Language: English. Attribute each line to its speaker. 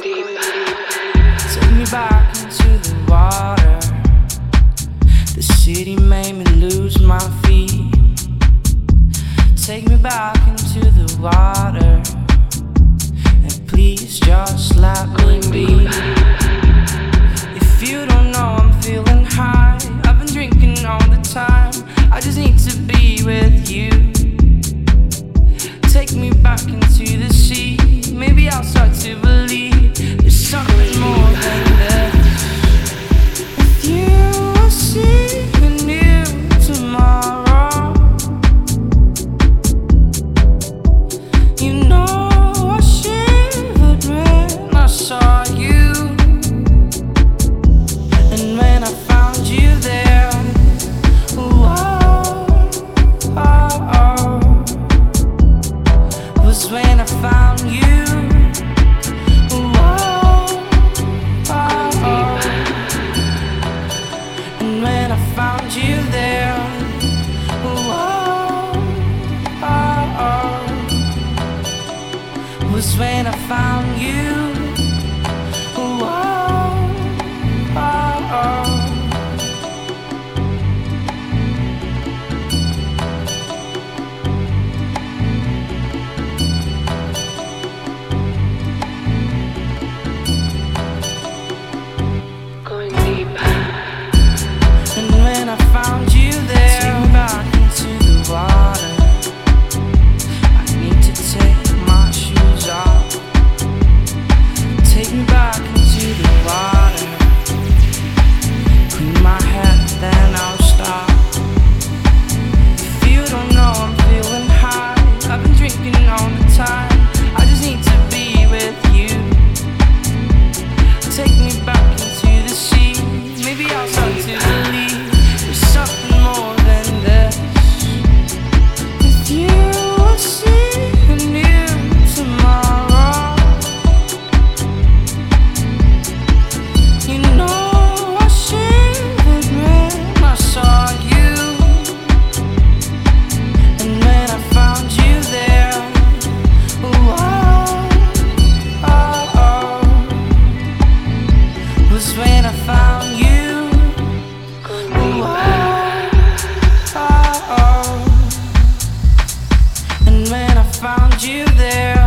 Speaker 1: Take me back into the water. The city made me lose my feet. Take me back into the water. And please just let me be. If you don't know, I'm feeling high. I've been drinking all the time. I just need to be with you. Was when I found you. Oh, oh. And when I found you there. Oh. Was when I found you. on. found you there.